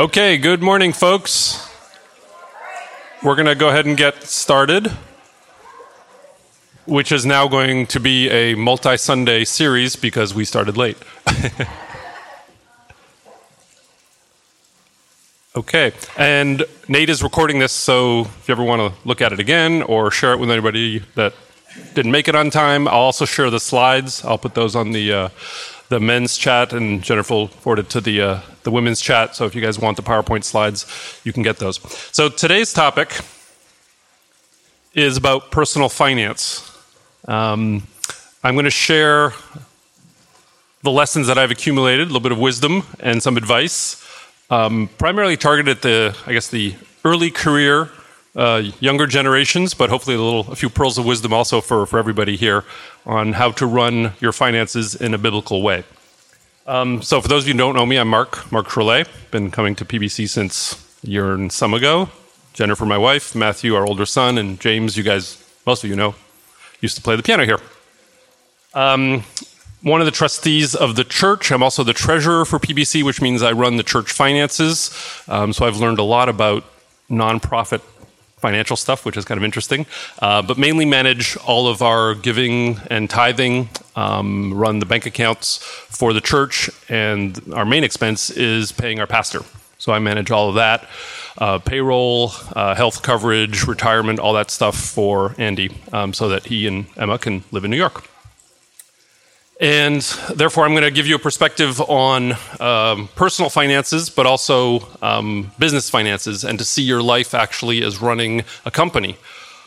Okay, good morning, folks. We're going to go ahead and get started, which is now going to be a multi Sunday series because we started late. okay, and Nate is recording this, so if you ever want to look at it again or share it with anybody that didn't make it on time, I'll also share the slides. I'll put those on the. Uh, the men's chat, and Jennifer will forward it to the uh, the women's chat. So if you guys want the PowerPoint slides, you can get those. So today's topic is about personal finance. Um, I'm going to share the lessons that I've accumulated, a little bit of wisdom and some advice, um, primarily targeted at the, I guess, the early career, uh, younger generations, but hopefully a little, a few pearls of wisdom also for, for everybody here on how to run your finances in a biblical way. Um, so, for those of you who don't know me, I'm Mark, Mark Trelay. Been coming to PBC since a year and some ago. Jennifer, my wife, Matthew, our older son, and James, you guys, most of you know, used to play the piano here. Um, one of the trustees of the church. I'm also the treasurer for PBC, which means I run the church finances. Um, so I've learned a lot about nonprofit financial stuff, which is kind of interesting, uh, but mainly manage all of our giving and tithing, um, run the bank accounts for the church, and our main expense is paying our pastor. So I manage all of that uh, payroll, uh, health coverage, retirement, all that stuff for Andy um, so that he and Emma can live in New York. And therefore, I'm going to give you a perspective on um, personal finances, but also um, business finances, and to see your life actually as running a company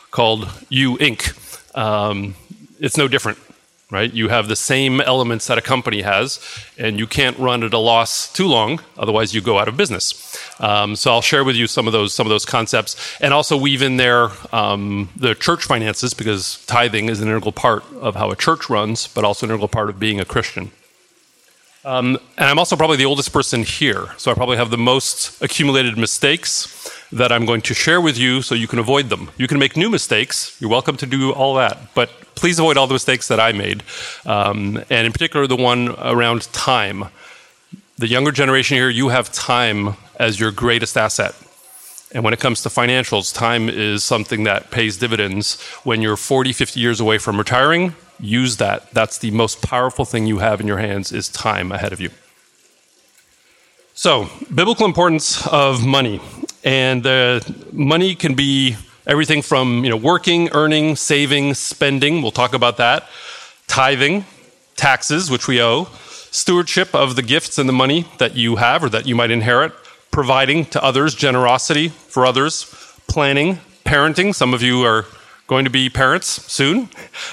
called You Inc. Um, it's no different right? You have the same elements that a company has, and you can't run at a loss too long, otherwise you go out of business. Um, so I'll share with you some of those some of those concepts, and also weave in there um, the church finances because tithing is an integral part of how a church runs, but also an integral part of being a Christian. Um, and I'm also probably the oldest person here, so I probably have the most accumulated mistakes that I'm going to share with you so you can avoid them. You can make new mistakes. You're welcome to do all that. But please avoid all the mistakes that I made. Um, and in particular, the one around time. The younger generation here, you have time as your greatest asset. And when it comes to financials, time is something that pays dividends. When you're 40, 50 years away from retiring, use that. That's the most powerful thing you have in your hands is time ahead of you. So, biblical importance of money. And the money can be everything from you know, working, earning, saving, spending. We'll talk about that. Tithing, taxes, which we owe, stewardship of the gifts and the money that you have or that you might inherit, providing to others, generosity for others, planning, parenting. Some of you are going to be parents soon.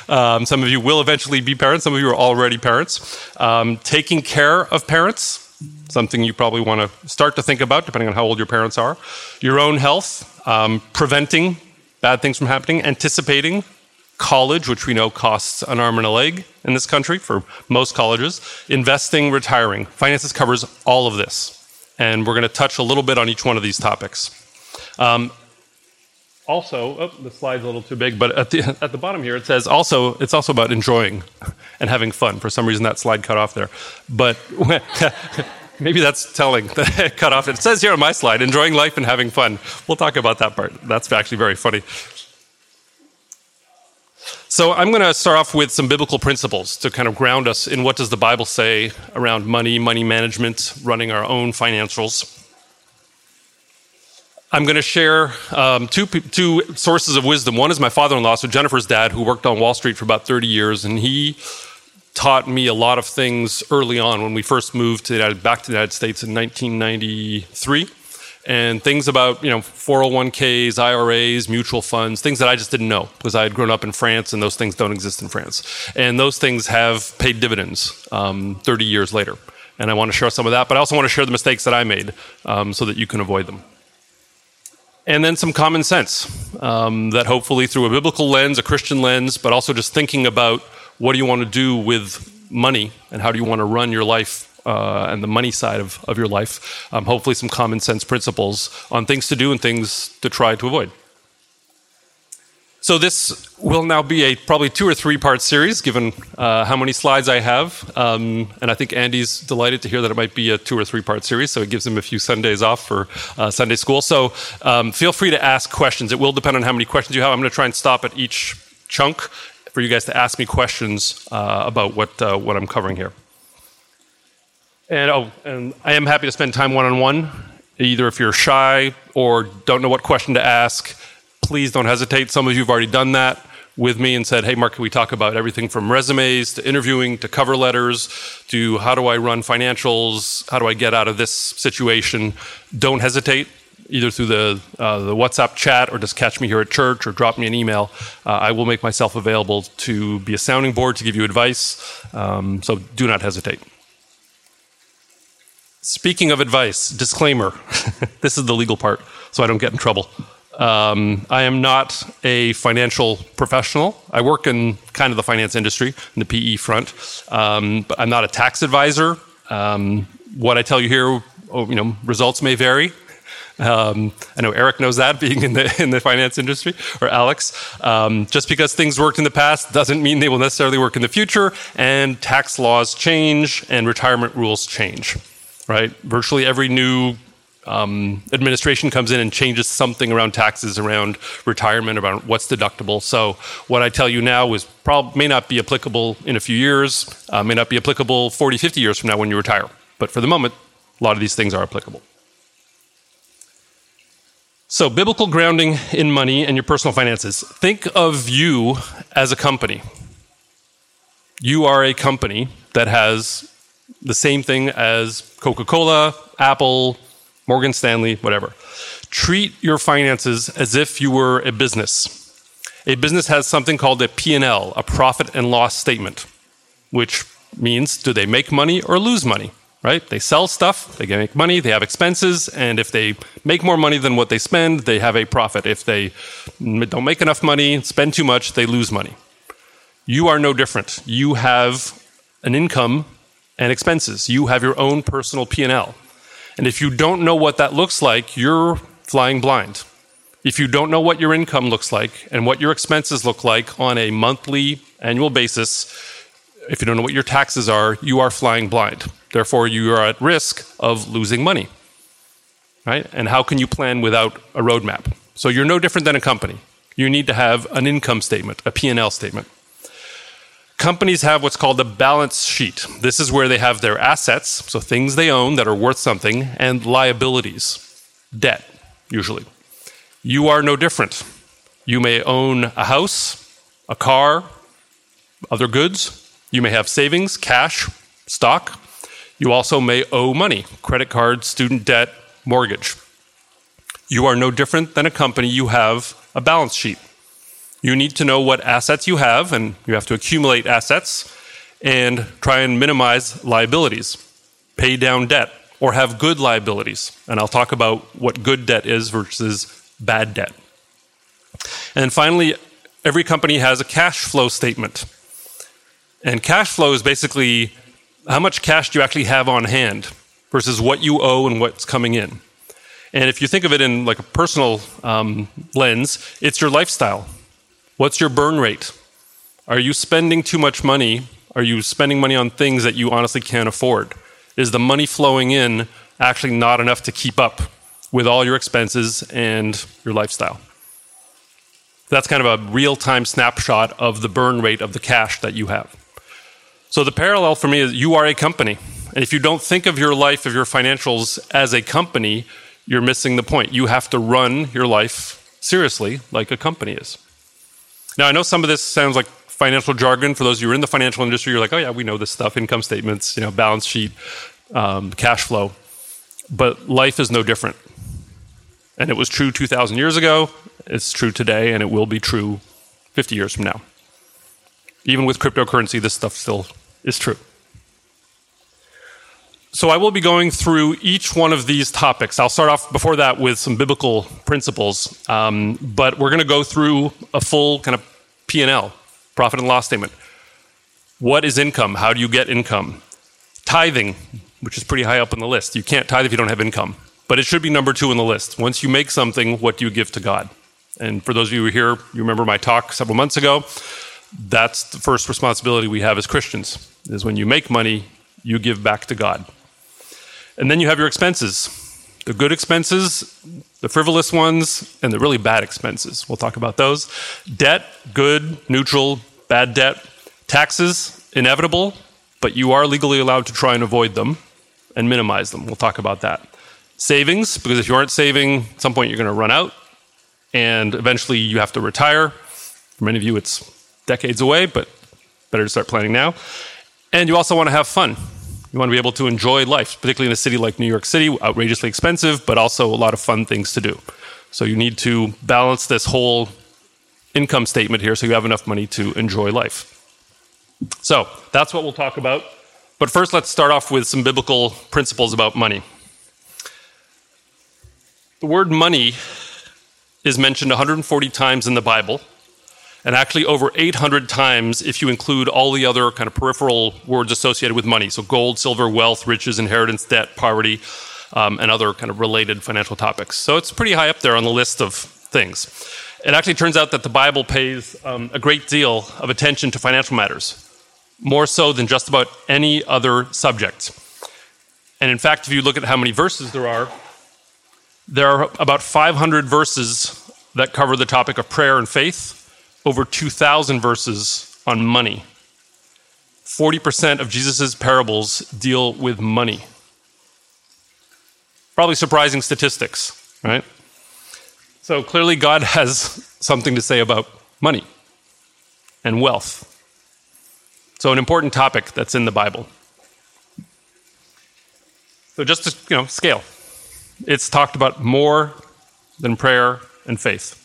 Um, some of you will eventually be parents. Some of you are already parents. Um, taking care of parents, something you probably want to start to think about, depending on how old your parents are. Your own health, um, preventing bad things from happening, anticipating college, which we know costs an arm and a leg in this country for most colleges, investing, retiring. Finances covers all of this. And we're going to touch a little bit on each one of these topics. Um, also, oh, the slide's a little too big, but at the, at the bottom here it says also, it's also about enjoying and having fun. For some reason, that slide cut off there. But maybe that's telling that it cut off. It says here on my slide, enjoying life and having fun. We'll talk about that part. That's actually very funny. So I'm going to start off with some biblical principles to kind of ground us in what does the Bible say around money, money management, running our own financials. I'm going to share um, two, two sources of wisdom. One is my father in law, so Jennifer's dad, who worked on Wall Street for about 30 years, and he taught me a lot of things early on when we first moved to United, back to the United States in 1993. And things about you know 401ks, IRAs, mutual funds, things that I just didn't know because I had grown up in France and those things don't exist in France. And those things have paid dividends um, 30 years later. And I want to share some of that, but I also want to share the mistakes that I made um, so that you can avoid them and then some common sense um, that hopefully through a biblical lens, a Christian lens, but also just thinking about what do you want to do with money and how do you want to run your life uh, and the money side of, of your life. Um, hopefully, some common sense principles on things to do and things to try to avoid. So this will now be a probably two or three part series, given uh, how many slides I have. Um, and I think Andy's delighted to hear that it might be a two or three part series, so it gives him a few Sundays off for uh, Sunday school. So um, feel free to ask questions. It will depend on how many questions you have. I'm going to try and stop at each chunk for you guys to ask me questions uh, about what uh, what I'm covering here. And oh, and I am happy to spend time one on one. Either if you're shy or don't know what question to ask, please don't hesitate. Some of you have already done that with me and said, hey, Mark, can we talk about everything from resumes to interviewing to cover letters to how do I run financials? How do I get out of this situation? Don't hesitate. Either through the, uh, the WhatsApp chat or just catch me here at church or drop me an email. Uh, I will make myself available to be a sounding board to give you advice. Um, so do not hesitate. Speaking of advice, disclaimer this is the legal part, so I don't get in trouble. Um, I am not a financial professional. I work in kind of the finance industry, in the PE front, um, but I'm not a tax advisor. Um, what I tell you here, oh, you know, results may vary. Um, I know Eric knows that, being in the in the finance industry, or Alex. Um, just because things worked in the past doesn't mean they will necessarily work in the future. And tax laws change, and retirement rules change. Right? Virtually every new um, administration comes in and changes something around taxes, around retirement, about what's deductible. So what I tell you now is prob- may not be applicable in a few years, uh, may not be applicable 40, 50 years from now when you retire. But for the moment, a lot of these things are applicable. So, biblical grounding in money and your personal finances. Think of you as a company. You are a company that has the same thing as Coca Cola, Apple, Morgan Stanley, whatever. Treat your finances as if you were a business. A business has something called a P&L, a profit and loss statement, which means do they make money or lose money, right? They sell stuff, they make money, they have expenses, and if they make more money than what they spend, they have a profit. If they don't make enough money, spend too much, they lose money. You are no different. You have an income and expenses. You have your own personal P&L. And if you don't know what that looks like, you're flying blind. If you don't know what your income looks like and what your expenses look like on a monthly, annual basis, if you don't know what your taxes are, you are flying blind. Therefore, you are at risk of losing money. Right? And how can you plan without a roadmap? So you're no different than a company. You need to have an income statement, a P&L statement. Companies have what's called a balance sheet. This is where they have their assets, so things they own that are worth something, and liabilities, debt, usually. You are no different. You may own a house, a car, other goods. You may have savings, cash, stock. You also may owe money credit card, student debt, mortgage. You are no different than a company. You have a balance sheet. You need to know what assets you have, and you have to accumulate assets and try and minimize liabilities, pay down debt, or have good liabilities. And I'll talk about what good debt is versus bad debt. And finally, every company has a cash flow statement. And cash flow is basically how much cash do you actually have on hand versus what you owe and what's coming in. And if you think of it in like a personal um, lens, it's your lifestyle. What's your burn rate? Are you spending too much money? Are you spending money on things that you honestly can't afford? Is the money flowing in actually not enough to keep up with all your expenses and your lifestyle? That's kind of a real time snapshot of the burn rate of the cash that you have. So the parallel for me is you are a company. And if you don't think of your life, of your financials as a company, you're missing the point. You have to run your life seriously like a company is. Now, I know some of this sounds like financial jargon. For those of you who are in the financial industry, you're like, oh, yeah, we know this stuff income statements, you know, balance sheet, um, cash flow. But life is no different. And it was true 2,000 years ago, it's true today, and it will be true 50 years from now. Even with cryptocurrency, this stuff still is true. So I will be going through each one of these topics. I'll start off before that with some biblical principles, um, but we're going to go through a full kind of P&L, profit and loss statement. What is income? How do you get income? Tithing, which is pretty high up on the list. You can't tithe if you don't have income, but it should be number two on the list. Once you make something, what do you give to God? And for those of you who are here, you remember my talk several months ago. That's the first responsibility we have as Christians is when you make money, you give back to God. And then you have your expenses. The good expenses, the frivolous ones, and the really bad expenses. We'll talk about those. Debt, good, neutral, bad debt. Taxes, inevitable, but you are legally allowed to try and avoid them and minimize them. We'll talk about that. Savings, because if you aren't saving, at some point you're going to run out, and eventually you have to retire. For many of you, it's decades away, but better to start planning now. And you also want to have fun. You want to be able to enjoy life, particularly in a city like New York City, outrageously expensive, but also a lot of fun things to do. So you need to balance this whole income statement here so you have enough money to enjoy life. So that's what we'll talk about. But first, let's start off with some biblical principles about money. The word money is mentioned 140 times in the Bible, and actually over 800 times if you include all the other kind of peripheral words associated with money. So gold, silver, wealth, riches, inheritance, debt, poverty, um, and other kind of related financial topics. So it's pretty high up there on the list of things. It actually turns out that the Bible pays um, a great deal of attention to financial matters, more so than just about any other subject. And in fact, if you look at how many verses there are, there are about 500 verses that cover the topic of prayer and faith, over 2,000 verses on money. 40% of Jesus' parables deal with money. Probably surprising statistics, right? So clearly, God has something to say about money and wealth. So, an important topic that's in the Bible. So, just to you know, scale it's talked about more than prayer and faith.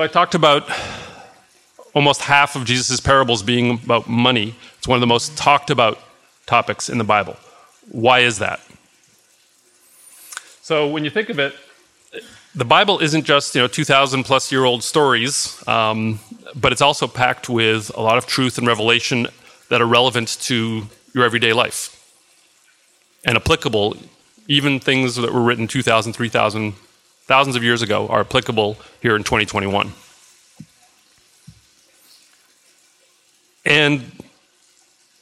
So I talked about almost half of Jesus' parables being about money. It's one of the most talked about topics in the Bible. Why is that? So when you think of it, the Bible isn't just you know 2,000 plus year old stories, um, but it's also packed with a lot of truth and revelation that are relevant to your everyday life and applicable. Even things that were written 2,000, 3,000, thousands of years ago are applicable here in 2021. And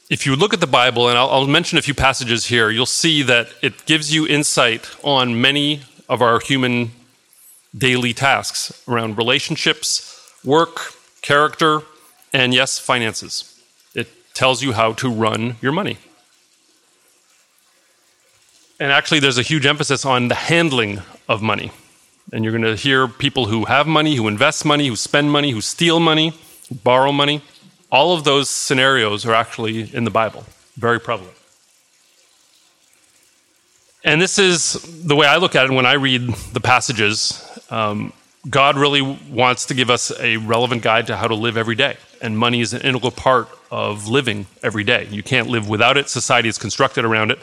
if you look at the Bible, and I'll, I'll, mention a few passages here, you'll see that it gives you insight on many of our human daily tasks around relationships, work, character, and yes, finances. It tells you how to run your money. And actually, there's a huge emphasis on the handling of money. And you're going to hear people who have money, who invest money, who spend money, who steal money, who borrow money. All of those scenarios are actually in the Bible, very prevalent. And this is the way I look at it when I read the passages. Um, God really wants to give us a relevant guide to how to live every day. And money is an integral part of living every day. You can't live without it. Society is constructed around it.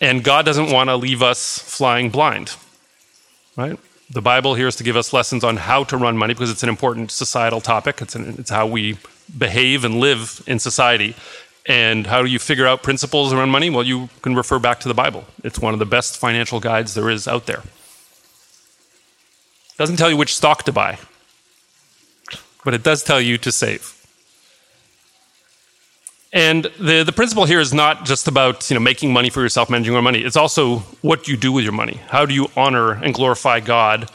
And God doesn't want to leave us flying blind, right? The Bible here is to give us lessons on how to run money because it's an important societal topic. It's, an, it's how we behave and live in society. And how do you figure out principles around money? Well, you can refer back to the Bible. It's one of the best financial guides there is out there. It doesn't tell you which stock to buy, but it does tell you to save. And the, the principle here is not just about you know, making money for yourself, managing your money. It's also what you do with your money. How do you honor and glorify God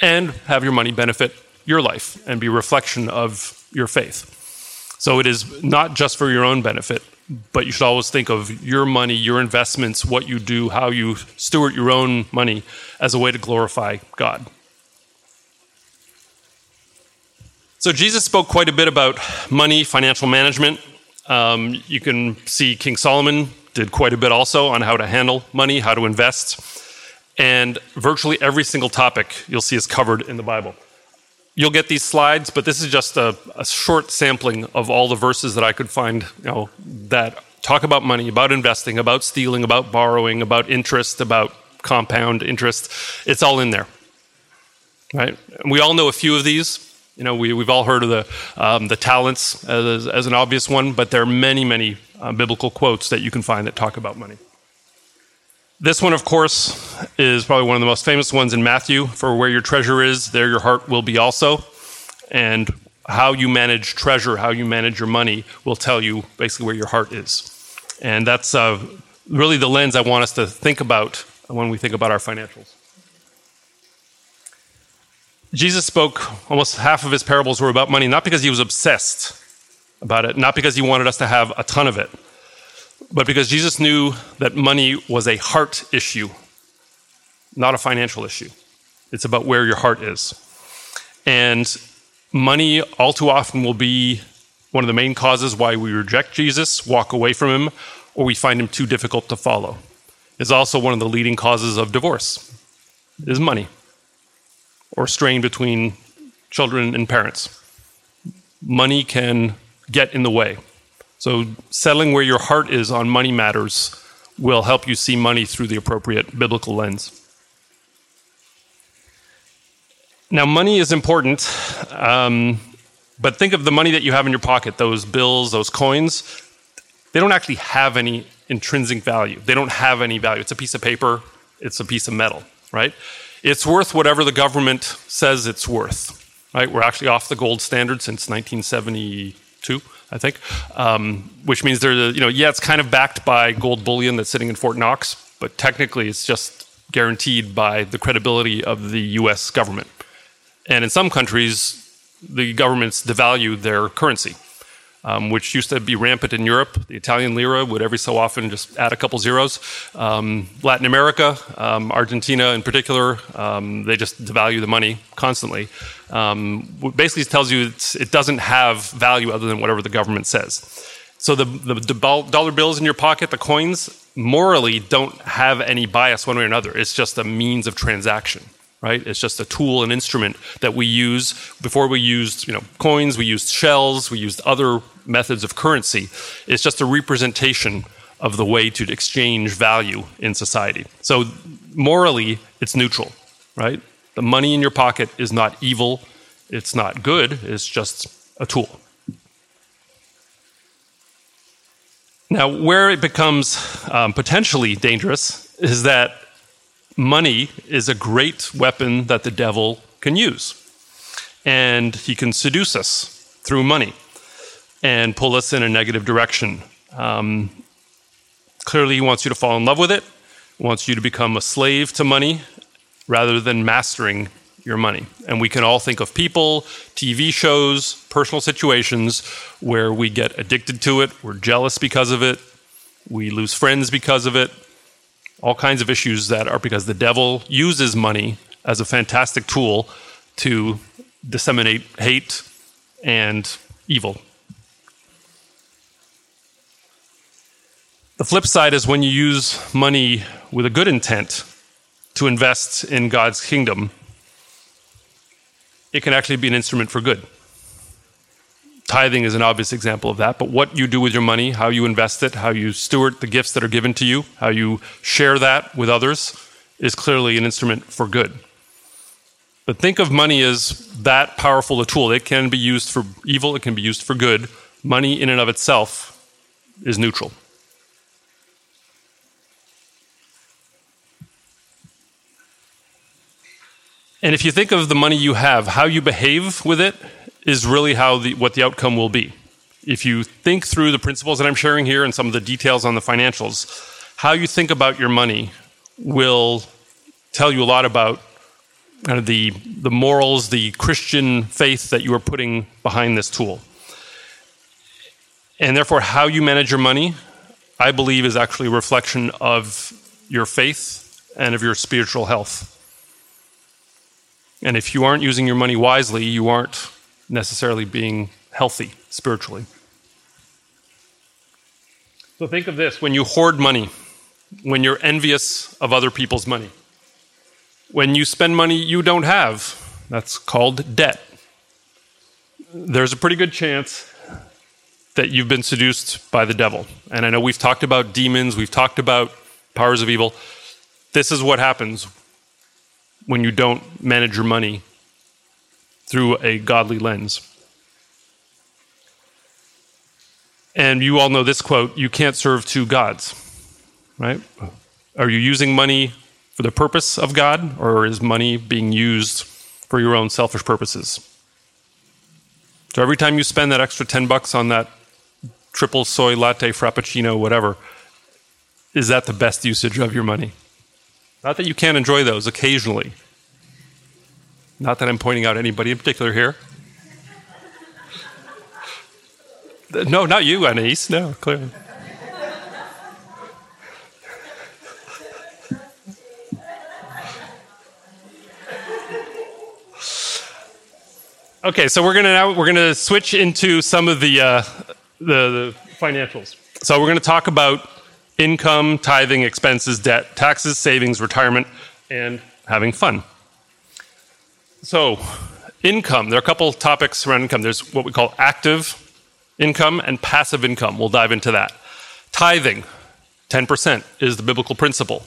and have your money benefit your life and be a reflection of your faith? So it is not just for your own benefit, but you should always think of your money, your investments, what you do, how you steward your own money as a way to glorify God. So Jesus spoke quite a bit about money, financial management. Um, you can see King Solomon did quite a bit also on how to handle money, how to invest. And virtually every single topic you'll see is covered in the Bible. You'll get these slides, but this is just a, a short sampling of all the verses that I could find you know, that talk about money, about investing, about stealing, about borrowing, about interest, about compound interest. It's all in there. Right? And we all know a few of these. You know, we, we've all heard of the, um, the talents as, as, an obvious one, but there are many, many uh, biblical quotes that you can find that talk about money. This one, of course, is probably one of the most famous ones in Matthew. For where your treasure is, there your heart will be also. And how you manage treasure, how you manage your money, will tell you basically where your heart is. And that's uh, really the lens I want us to think about when we think about our financials. Jesus spoke, almost half of his parables were about money, not because he was obsessed about it, not because he wanted us to have a ton of it, but because Jesus knew that money was a heart issue, not a financial issue. It's about where your heart is. And money, all too often, will be one of the main causes why we reject Jesus, walk away from him, or we find him too difficult to follow. It's also one of the leading causes of divorce, is money or strain between children and parents. Money can get in the way. So, settling where your heart is on money matters will help you see money through the appropriate biblical lens. Now, money is important, um, but think of the money that you have in your pocket, those bills, those coins. They don't actually have any intrinsic value. They don't have any value. It's a piece of paper, it's a piece of metal, right? It's worth whatever the government says it's worth. Right? We're actually off the gold standard since 1972, I think, um, which means there's you know yeah it's kind of backed by gold bullion that's sitting in Fort Knox, but technically it's just guaranteed by the credibility of the U.S. government. And in some countries, the governments devalue their currency um, which used to be rampant in Europe. The Italian lira would every so often just add a couple zeros. Um, Latin America, um, Argentina in particular, um, they just devalue the money constantly. Um, basically, tells you it doesn't have value other than whatever the government says. So the, the, the dollar bills in your pocket, the coins, morally don't have any bias one way or another. It's just a means of transaction right? It's just a tool, an instrument that we use. Before we used, you know, coins, we used shells, we used other methods of currency. It's just a representation of the way to exchange value in society. So morally, it's neutral, right? The money in your pocket is not evil, it's not good, it's just a tool. Now, where it becomes um, potentially dangerous is that money is a great weapon that the devil can use. And he can seduce us through money and pull us in a negative direction. Um, clearly, he wants you to fall in love with it, wants you to become a slave to money rather than mastering your money. And we can all think of people, TV shows, personal situations where we get addicted to it, we're jealous because of it, we lose friends because of it, all kinds of issues that are because the devil uses money as a fantastic tool to disseminate hate and evil. The flip side is when you use money with a good intent to invest in God's kingdom, it can actually be an instrument for good. Tithing is an obvious example of that, but what you do with your money, how you invest it, how you steward the gifts that are given to you, how you share that with others, is clearly an instrument for good. But think of money as that powerful a tool. It can be used for evil, it can be used for good. Money, in and of itself, is neutral. And if you think of the money you have, how you behave with it is really how the, what the outcome will be. If you think through the principles that I'm sharing here and some of the details on the financials, how you think about your money will tell you a lot about kind of the, the morals, the Christian faith that you are putting behind this tool. And therefore, how you manage your money, I believe, is actually a reflection of your faith and of your spiritual health. And if you aren't using your money wisely, you aren't necessarily being healthy spiritually. So think of this when you hoard money, when you're envious of other people's money, when you spend money you don't have, that's called debt. There's a pretty good chance that you've been seduced by the devil. And I know we've talked about demons, we've talked about powers of evil. This is what happens when you don't manage your money through a godly lens. And you all know this quote you can't serve two gods, right? Are you using money for the purpose of God, or is money being used for your own selfish purposes? So every time you spend that extra 10 bucks on that triple soy latte, frappuccino, whatever, is that the best usage of your money? Not that you can't enjoy those occasionally. Not that I'm pointing out anybody in particular here. No, not you, Anais. No, clearly. Okay, so we're gonna now we're gonna switch into some of the uh, the, the financials. So we're gonna talk about income, tithing, expenses, debt, taxes, savings, retirement, and having fun. So, income. There are a couple topics around income. There's what we call active income and passive income. We'll dive into that. Tithing, 10% is the biblical principle.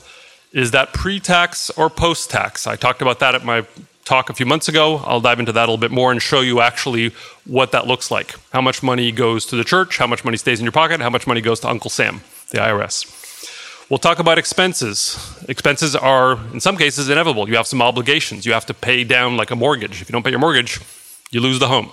Is that pre tax or post tax? I talked about that at my talk a few months ago. I'll dive into that a little bit more and show you actually what that looks like. How much money goes to the church, how much money stays in your pocket, how much money goes to Uncle Sam, the IRS. We'll talk about expenses. Expenses are, in some cases, inevitable. You have some obligations. You have to pay down like a mortgage. If you don't pay your mortgage, you lose the home,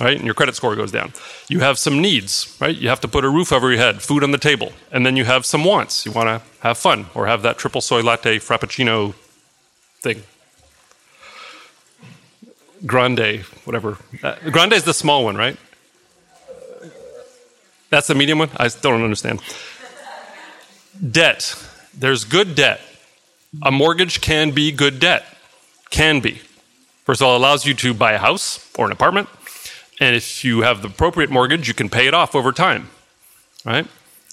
right? And your credit score goes down. You have some needs, right? You have to put a roof over your head, food on the table. And then you have some wants. You want to have fun or have that triple soy latte frappuccino thing. Grande, whatever. Uh, grande is the small one, right? That's the medium one? I don't understand. Debt. There's good debt. A mortgage can be good debt. Can be. First of all, it allows you to buy a house or an apartment. And if you have the appropriate mortgage, you can pay it off over time, right?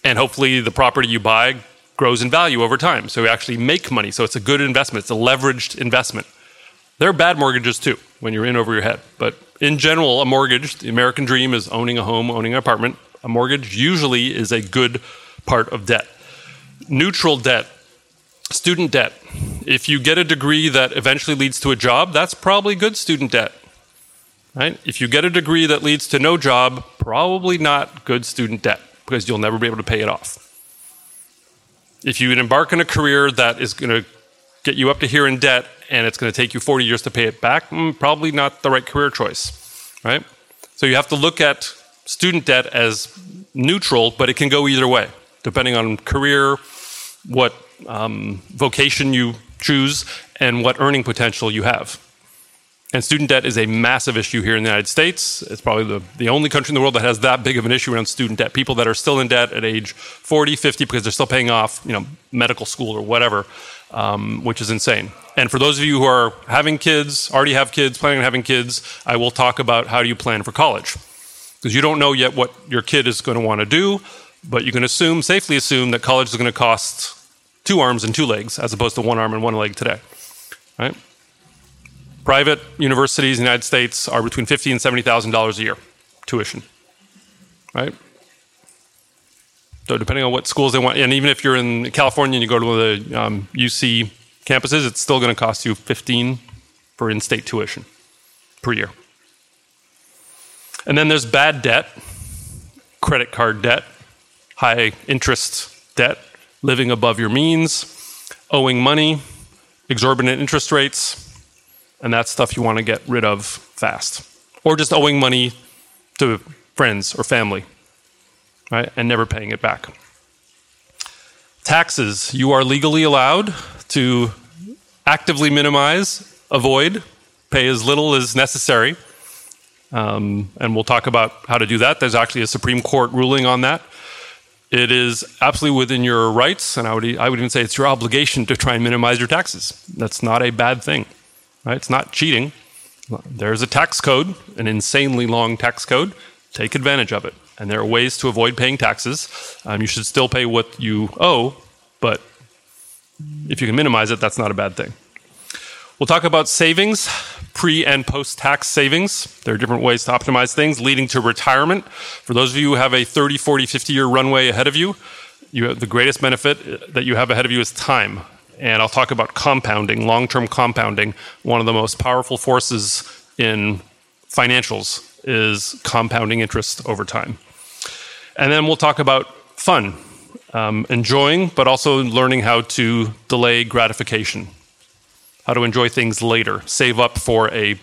And hopefully the property you buy grows in value over time. So you actually make money. So it's a good investment. It's a leveraged investment. There are bad mortgages too when you're in over your head. But in general, a mortgage, the American dream is owning a home, owning an apartment. A mortgage usually is a good part of debt. Neutral debt, student debt. If you get a degree that eventually leads to a job, that's probably good student debt. Right? If you get a degree that leads to no job, probably not good student debt because you'll never be able to pay it off. If you embark on a career that is going to get you up to here in debt and it's going to take you 40 years to pay it back, mm, probably not the right career choice, right? So you have to look at student debt as neutral, but it can go either way, depending on career, what um, vocation you choose, and what earning potential you have. And student debt is a massive issue here in the United States. It's probably the, the only country in the world that has that big of an issue around student debt. People that are still in debt at age 40, 50 because they're still paying off, you know, medical school or whatever, um, which is insane. And for those of you who are having kids, already have kids, planning on having kids, I will talk about how do you plan for college. Because you don't know yet what your kid is going to want to do, but you can assume, safely assume, that college is going to cost two arms and two legs as opposed to one arm and one leg today. Right? Private universities in the United States are between fifty and seventy thousand dollars a year tuition, right? So depending on what schools they want, and even if you're in California and you go to one of the um, UC campuses, it's still going to cost you fifteen for in-state tuition per year. And then there's bad debt, credit card debt, high interest debt, living above your means, owing money, exorbitant interest rates, and that's stuff you want to get rid of fast. Or just owing money to friends or family, right? And never paying it back. Taxes, you are legally allowed to actively minimize, avoid, pay as little as necessary. Um, and we'll talk about how to do that. There's actually a Supreme Court ruling on that. It is absolutely within your rights, and I would, I would even say it's your obligation to try and minimize your taxes. That's not a bad thing. Right? It's not cheating. There's a tax code, an insanely long tax code. Take advantage of it. And there are ways to avoid paying taxes. Um, you should still pay what you owe, but if you can minimize it, that's not a bad thing. We'll talk about savings, pre and post tax savings. There are different ways to optimize things leading to retirement. For those of you who have a 30, 40, 50 year runway ahead of you, you have, the greatest benefit that you have ahead of you is time and I'll talk about compounding, long term compounding. One of the most powerful forces in financials is compounding interest over time. And then we'll talk about fun. um, enjoying, but also learning how to delay gratification, how to enjoy things later, save up for a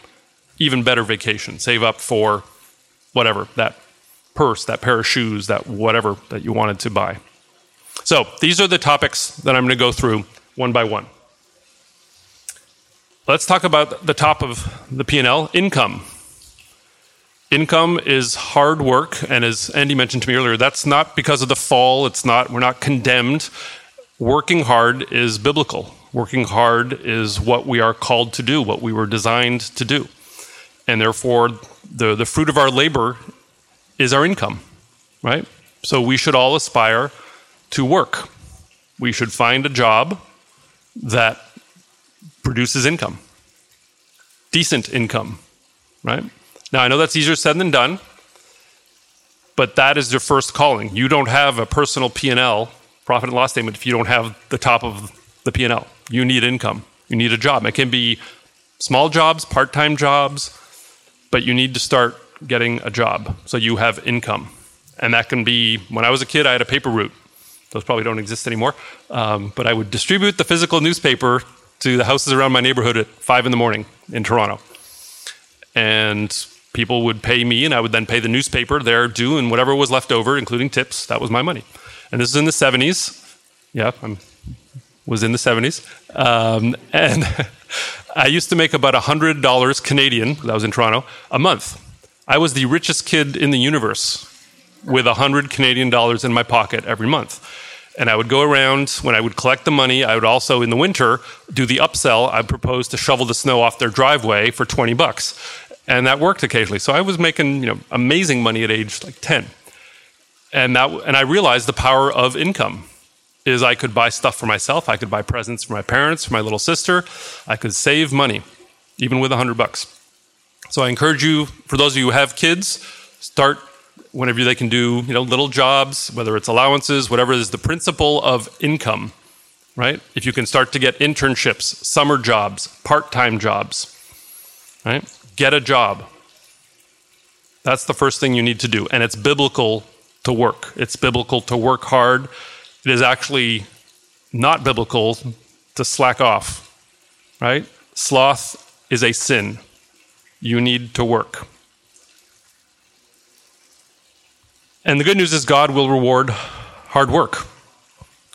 even better vacation, save up for whatever that purse, that pair of shoes, that whatever that you wanted to buy. So these are the topics that I'm going to go through one by one. Let's talk about the top of the P&L, income. Income is hard work, and as Andy mentioned to me earlier, that's not because of the fall. It's not. We're not condemned. Working hard is biblical. Working hard is what we are called to do, what we were designed to do, and therefore the the fruit of our labor is our income, right? So we should all aspire to work. We should find a job that produces income, decent income, right? Now, I know that's easier said than done, but that is your first calling. You don't have a personal P&L, profit and loss statement, if you don't have the top of the P&L. You need income. You need a job. It can be small jobs, part-time jobs, but you need to start getting a job so you have income. And that can be, when I was a kid, I had a paper route. Those probably don't exist anymore. Um, but I would distribute the physical newspaper to the houses around my neighborhood at five in the morning in Toronto. And people would pay me, and I would then pay the newspaper their due and whatever was left over, including tips. That was my money. And this is in the 70s. Yeah, I was in the 70s. Um, and I used to make about $100 Canadian, that was in Toronto, a month. I was the richest kid in the universe with 100 Canadian dollars in my pocket every month. And I would go around when I would collect the money. I would also, in the winter, do the upsell. I proposed to shovel the snow off their driveway for 20 bucks and that worked occasionally. So I was making you know amazing money at age like ten, and that and I realized the power of income is I could buy stuff for myself, I could buy presents for my parents, for my little sister, I could save money, even with a hundred bucks. So I encourage you, for those of you who have kids, start whenever they can do you know little jobs, whether it's allowances, whatever is the principle of income. Right? If you can start to get internships, summer jobs, part time jobs, right? get a job. That's the first thing you need to do. And it's biblical to work. It's biblical to work hard. It is actually not biblical to slack off, right? Sloth is a sin. You need to work. And the good news is, God will reward hard work.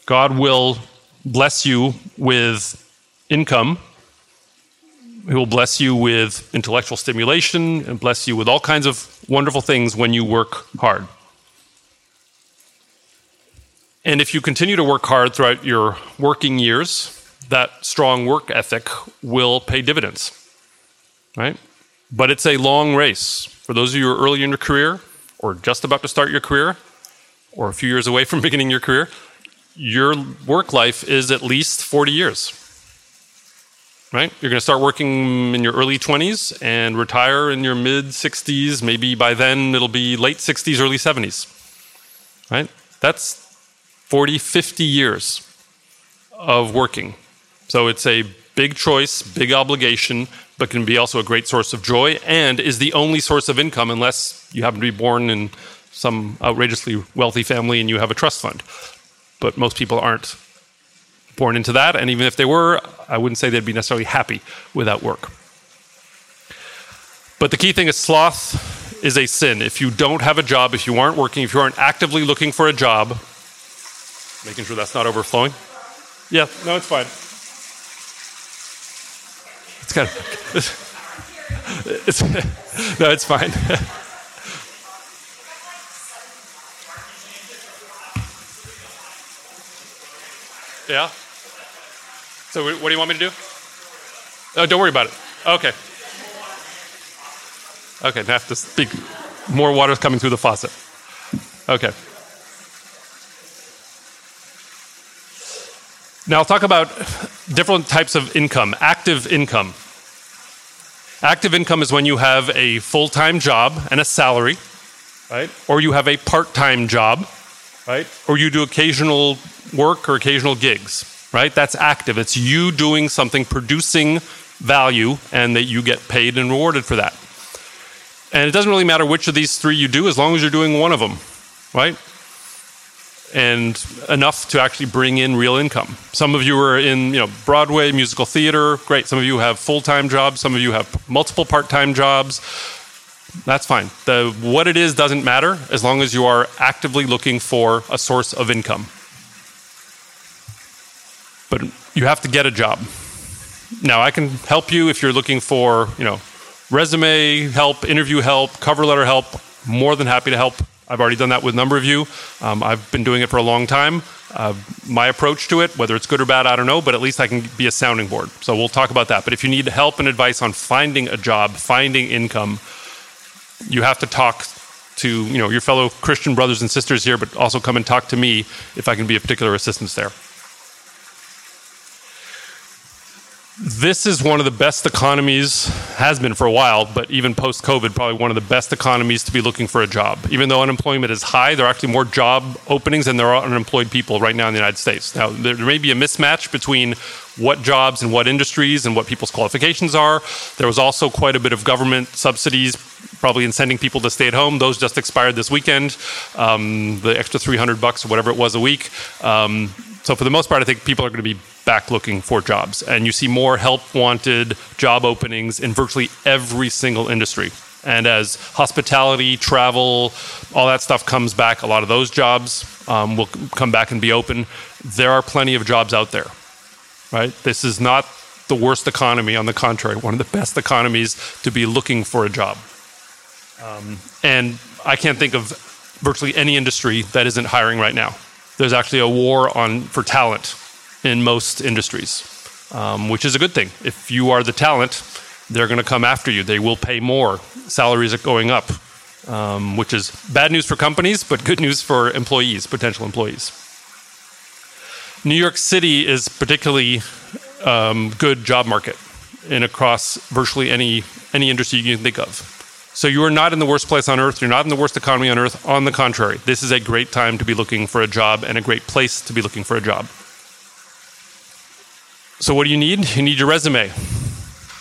God will bless you with income he will bless you with intellectual stimulation and bless you with all kinds of wonderful things when you work hard. And if you continue to work hard throughout your working years, that strong work ethic will pay dividends, right? But it's a long race. For those of you who are early in your career or just about to start your career or a few years away from beginning your career, your work life is at least 40 years right? You're going to start working in your early 20s and retire in your mid 60s. Maybe by then it'll be late 60s, early 70s, right? That's 40, 50 years of working. So it's a big choice, big obligation, but can be also a great source of joy and is the only source of income unless you happen to be born in some outrageously wealthy family and you have a trust fund. But most people aren't born into that. And even if they were, I wouldn't say they'd be necessarily happy without work. But the key thing is sloth is a sin. If you don't have a job, if you aren't working, if you aren't actively looking for a job, making sure that's not overflowing. Yeah, no, it's fine. It's kind of, it's, it's no, it's fine. yeah. So what do you want me to do? Oh, don't worry about it. Okay. Okay, I have to speak. More water's coming through the faucet. Okay. Now I'll talk about different types of income. Active income. Active income is when you have a full time job and a salary, right? Or you have a part time job, right? Or you do occasional work or occasional gigs right? That's active. It's you doing something, producing value, and that you get paid and rewarded for that. And it doesn't really matter which of these three you do as long as you're doing one of them, right? And enough to actually bring in real income. Some of you are in, you know, Broadway, musical theater, great. Some of you have full-time jobs, some of you have multiple part-time jobs. That's fine. The what it is doesn't matter as long as you are actively looking for a source of income. But you have to get a job. Now, I can help you if you're looking for, you know, resume help, interview help, cover letter help. More than happy to help. I've already done that with a number of you. Um, I've been doing it for a long time. Uh, my approach to it, whether it's good or bad, I don't know, but at least I can be a sounding board. So we'll talk about that. But if you need help and advice on finding a job, finding income, you have to talk to you know your fellow Christian brothers and sisters here, but also come and talk to me if I can be of particular assistance there. This is one of the best economies, has been for a while, but even post COVID, probably one of the best economies to be looking for a job. Even though unemployment is high, there are actually more job openings than there are unemployed people right now in the United States. Now, there may be a mismatch between what jobs and what industries and what people's qualifications are. There was also quite a bit of government subsidies, probably in sending people to stay at home. Those just expired this weekend, um, the extra 300 bucks or whatever it was a week. Um, so, for the most part, I think people are going to be back looking for jobs. And you see more help wanted job openings in virtually every single industry. And as hospitality, travel, all that stuff comes back, a lot of those jobs um, will come back and be open. There are plenty of jobs out there, right? This is not the worst economy. On the contrary, one of the best economies to be looking for a job. Um, and I can't think of virtually any industry that isn't hiring right now. There's actually a war on for talent in most industries, um, which is a good thing. If you are the talent, they're going to come after you. They will pay more. Salaries are going up, um, which is bad news for companies, but good news for employees, potential employees. New York City is particularly um, good job market in across virtually any any industry you can think of. So you are not in the worst place on earth. You're not in the worst economy on earth. On the contrary, this is a great time to be looking for a job and a great place to be looking for a job. So, what do you need? You need your resume,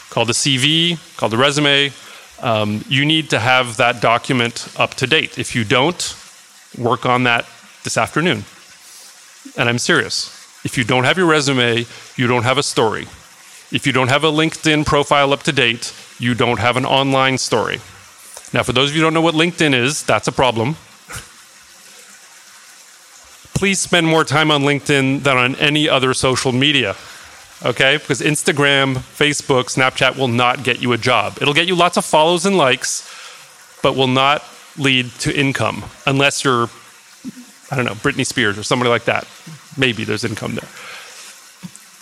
called the CV, called the resume. Um, you need to have that document up to date. If you don't, work on that this afternoon. And I'm serious. If you don't have your resume, you don't have a story. If you don't have a LinkedIn profile up to date, you don't have an online story. Now, for those of you who don't know what LinkedIn is, that's a problem. Please spend more time on LinkedIn than on any other social media okay? Because Instagram, Facebook, Snapchat will not get you a job. It'll get you lots of follows and likes, but will not lead to income unless you're, I don't know, Britney Spears or somebody like that. Maybe there's income there.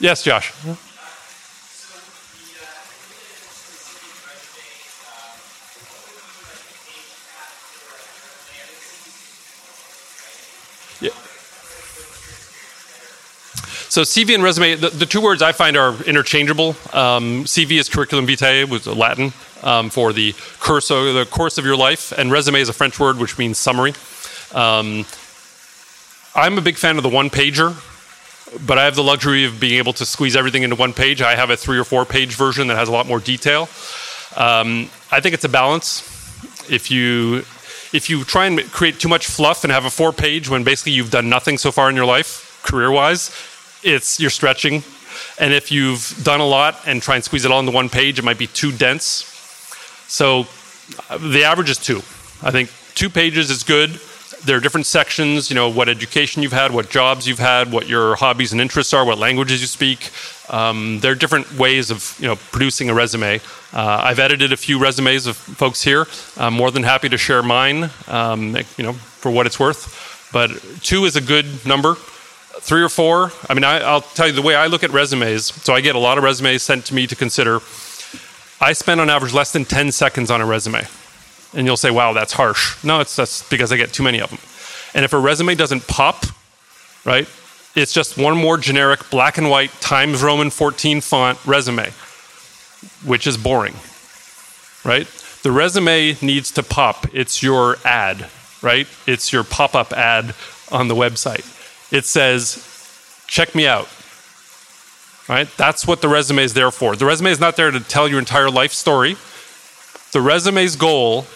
Yes, Josh. So CV and resume, the, the, two words I find are interchangeable. Um, CV is curriculum vitae, was Latin um, for the course, of, the course of your life, and resume is a French word which means summary. Um, I'm a big fan of the one pager, but I have the luxury of being able to squeeze everything into one page. I have a three or four page version that has a lot more detail. Um, I think it's a balance. If you if you try and create too much fluff and have a four page when basically you've done nothing so far in your life career wise it's you're stretching. And if you've done a lot and try and squeeze it all into one page, it might be too dense. So uh, the average is two. I think two pages is good. There are different sections, you know, what education you've had, what jobs you've had, what your hobbies and interests are, what languages you speak. Um, there are different ways of, you know, producing a resume. Uh, I've edited a few resumes of folks here. I'm more than happy to share mine, um, you know, for what it's worth. But two is a good number three or four. I mean, I, will tell you the way I look at resumes. So I get a lot of resumes sent to me to consider. I spend on average less than 10 seconds on a resume. And you'll say, wow, that's harsh. No, it's that's because I get too many of them. And if a resume doesn't pop, right, it's just one more generic black and white Times Roman 14 font resume, which is boring, right? The resume needs to pop. It's your ad, right? It's your pop up ad on the website it says, check me out. Right? That's what the resume is there for. The resume is not there to tell your entire life story. The resume's goal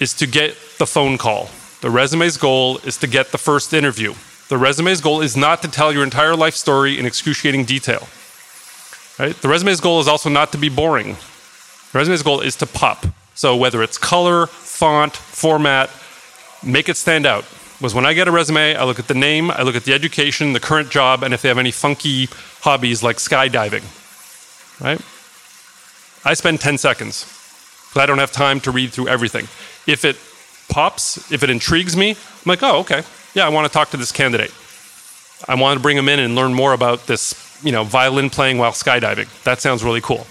is to get the phone call. The resume's goal is to get the first interview. The resume's goal is not to tell your entire life story in excruciating detail. Right? The resume's goal is also not to be boring. The resume's goal is to pop. So whether it's color, font, format, make it stand out. Was when I get a resume, I look at the name, I look at the education, the current job, and if they have any funky hobbies like skydiving. Right? I spend 10 seconds because I don't have time to read through everything. If it pops, if it intrigues me, I'm like, oh, okay. Yeah, I want to talk to this candidate. I want to bring them in and learn more about this, you know, violin playing while skydiving. That sounds really cool.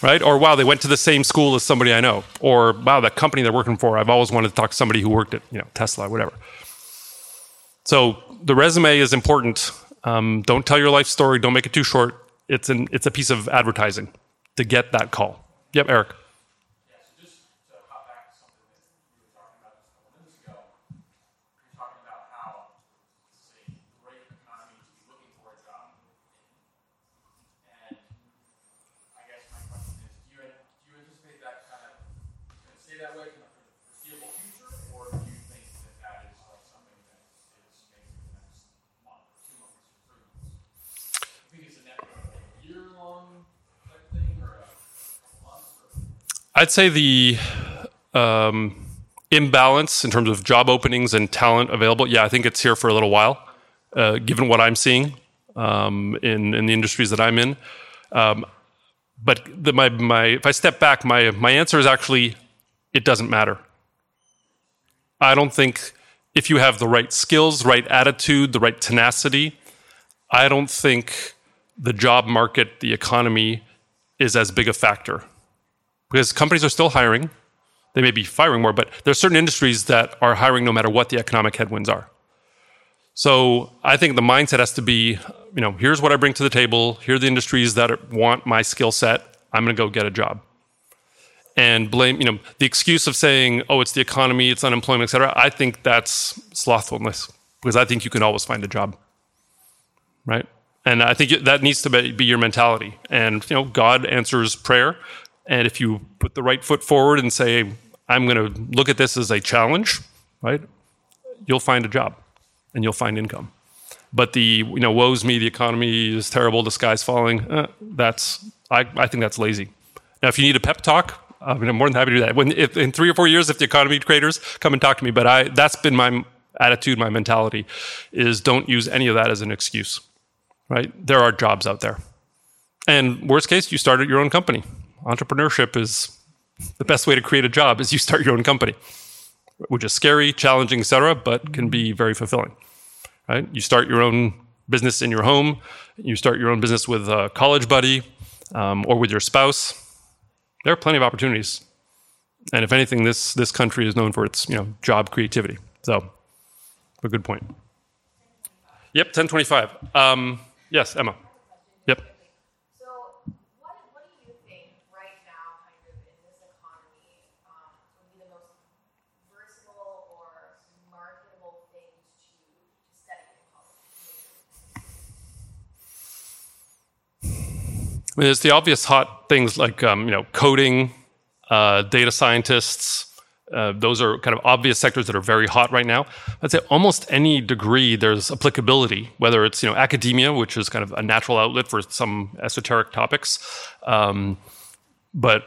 Right? Or wow, they went to the same school as somebody I know. Or wow, that company they're working for, I've always wanted to talk to somebody who worked at, you know, Tesla, whatever. So the resume is important. Um, don't tell your life story. Don't make it too short. It's an it's a piece of advertising to get that call. Yep, Eric. I'd say the um, imbalance in terms of job openings and talent available. Yeah, I think it's here for a little while, uh, given what I'm seeing um, in in the industries that I'm in. Um, but the, my my if I step back, my my answer is actually it doesn't matter. I don't think if you have the right skills, right attitude, the right tenacity, I don't think the job market, the economy is as big a factor because companies are still hiring. They may be firing more, but there are certain industries that are hiring no matter what the economic headwinds are. So I think the mindset has to be, you know, here's what I bring to the table. Here are the industries that want my skill set. I'm going to go get a job. And blame, you know, the excuse of saying, oh, it's the economy, it's unemployment, et cetera. I think that's slothfulness because I think you can always find a job, right? And I think that needs to be your mentality. And you know, God answers prayer. And if you put the right foot forward and say, I'm going to look at this as a challenge, right? You'll find a job and you'll find income. But the, you know, woes me, the economy is terrible, the sky's falling, uh, that's, I, I think that's lazy. Now, if you need a pep talk, I I'm more than happy to do that. When, if, in three or four years, if the economy craters, come and talk to me. But I, that's been my attitude, my mentality, is don't use any of that as an excuse, right? There are jobs out there. And worst case, you started your own company entrepreneurship is the best way to create a job is you start your own company, which is scary, challenging, etc., but can be very fulfilling. Right? You start your own business in your home. You start your own business with a college buddy um, or with your spouse. There are plenty of opportunities, and if anything, this this country is known for its you know job creativity. So, a good point. Yep, ten twenty five. Um, yes, Emma. I mean, there's the obvious hot things like um, you know coding, uh, data scientists. Uh, those are kind of obvious sectors that are very hot right now. I'd say almost any degree there's applicability, whether it's you know academia, which is kind of a natural outlet for some esoteric topics, um, but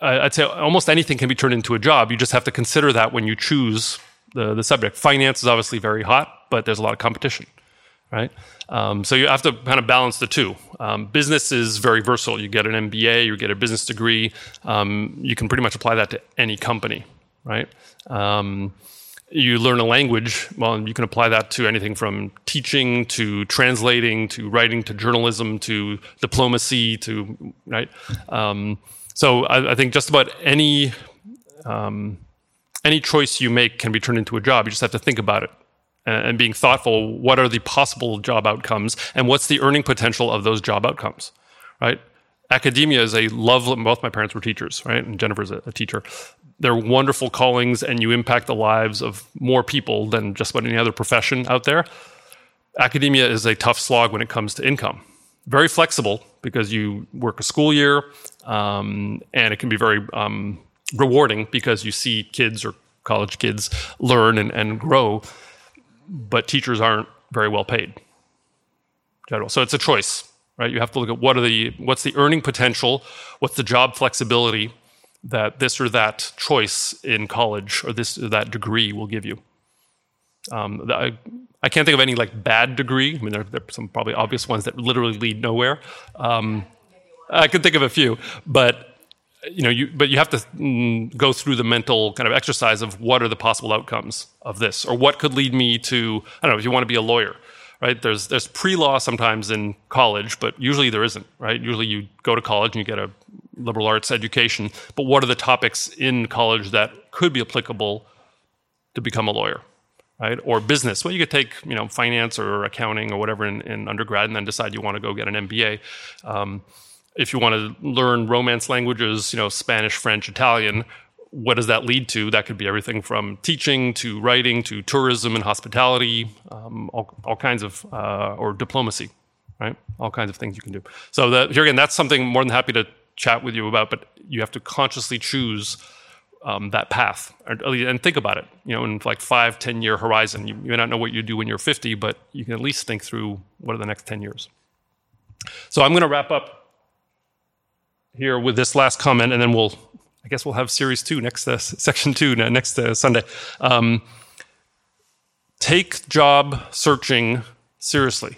I'd say almost anything can be turned into a job. You just have to consider that when you choose the, the subject. Finance is obviously very hot, but there's a lot of competition right? Um, so you have to kind of balance the two. Um, business is very versatile. You get an MBA, you get a business degree. Um, you can pretty much apply that to any company, right? Um, you learn a language. Well, you can apply that to anything from teaching to translating to writing to journalism to diplomacy to right. Um, so I, I, think just about any um, any choice you make can be turned into a job. You just have to think about it and being thoughtful what are the possible job outcomes and what's the earning potential of those job outcomes right? Academia is a lovely both my parents were teachers right? And jennifer's a, a teacher. They're wonderful callings and you impact the lives of more people than just about any other profession out there. Academia is a tough slog when it comes to income. Very flexible because you work a school year um, and it can be very um, rewarding because you see kids or college kids learn and, and grow but teachers aren't very well paid. General. So it's a choice, right? You have to look at what are the what's the earning potential, what's the job flexibility that this or that choice in college or this or that degree will give you. Um, I, I can't think of any like bad degree. I mean, there, there are some probably obvious ones that literally lead nowhere. Um, I can think of a few, but you know, you but you have to mm, go through the mental kind of exercise of what are the possible outcomes of this, or what could lead me to I don't know if you want to be a lawyer, right? There's there's pre-law sometimes in college, but usually there isn't, right? Usually you go to college and you get a liberal arts education, but what are the topics in college that could be applicable to become a lawyer? Right? Or business. Well, you could take, you know, finance or accounting or whatever in, in undergrad and then decide you want to go get an MBA. Um, if you want to learn romance languages, you know, Spanish, French, Italian, what does that lead to? That could be everything from teaching to writing to tourism and hospitality, um, all, all, kinds of, uh, or diplomacy, right? All kinds of things you can do. So that, here again, that's something more than happy to chat with you about, but you have to consciously choose um, that path and think about it. You know, in like five, ten year horizon, you, you may not know what you do when you're 50, but you can at least think through what are the next 10 years. So I'm going to wrap up here with this last comment, and then we'll, I guess we'll have series two next, uh, section two next uh, Sunday. Um, take job searching seriously.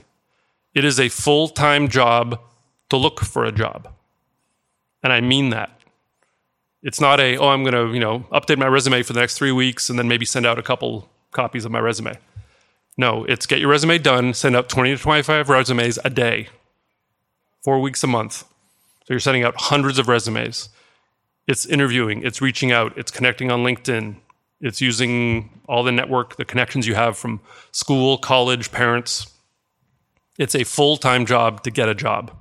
It is a full time job to look for a job. And I mean that. It's not a, oh, I'm going to, you know, update my resume for the next three weeks and then maybe send out a couple copies of my resume. No, it's get your resume done, send out 20 to 25 resumes a day, four weeks a month. So you're sending out hundreds of resumes. It's interviewing, it's reaching out, it's connecting on LinkedIn, it's using all the network, the connections you have from school, college, parents. It's a full time job to get a job.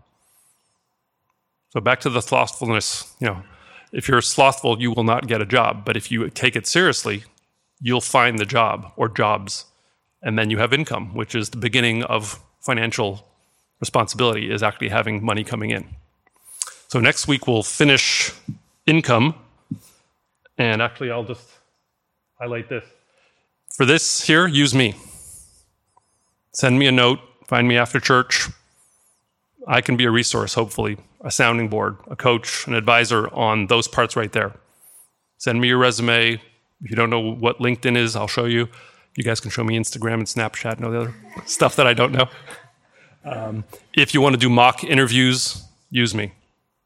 So back to the slothfulness, you know, if you're slothful, you will not get a job. But if you take it seriously, you'll find the job or jobs. And then you have income, which is the beginning of financial responsibility, is actually having money coming in. So next week we'll finish income. And actually, I'll just highlight this. For this here, use me. Send me a note, find me after church. I can be a resource, hopefully, a sounding board, a coach, an advisor on those parts right there. Send me your resume. If you don't know what LinkedIn is, I'll show you. You guys can show me Instagram and Snapchat and all the other stuff that I don't know. Um, if you want to do mock interviews, use me.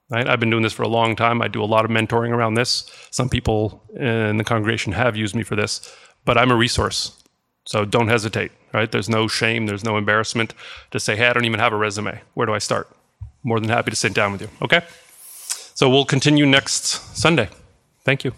Right? I've been doing this for a long time. I do a lot of mentoring around this. Some people in the congregation have used me for this, but I'm a resource. So don't hesitate, right? There's no shame, there's no embarrassment to say, hey, I don't even have a resume. Where do I start? More than happy to sit down with you. Okay? So we'll continue next Sunday. Thank you.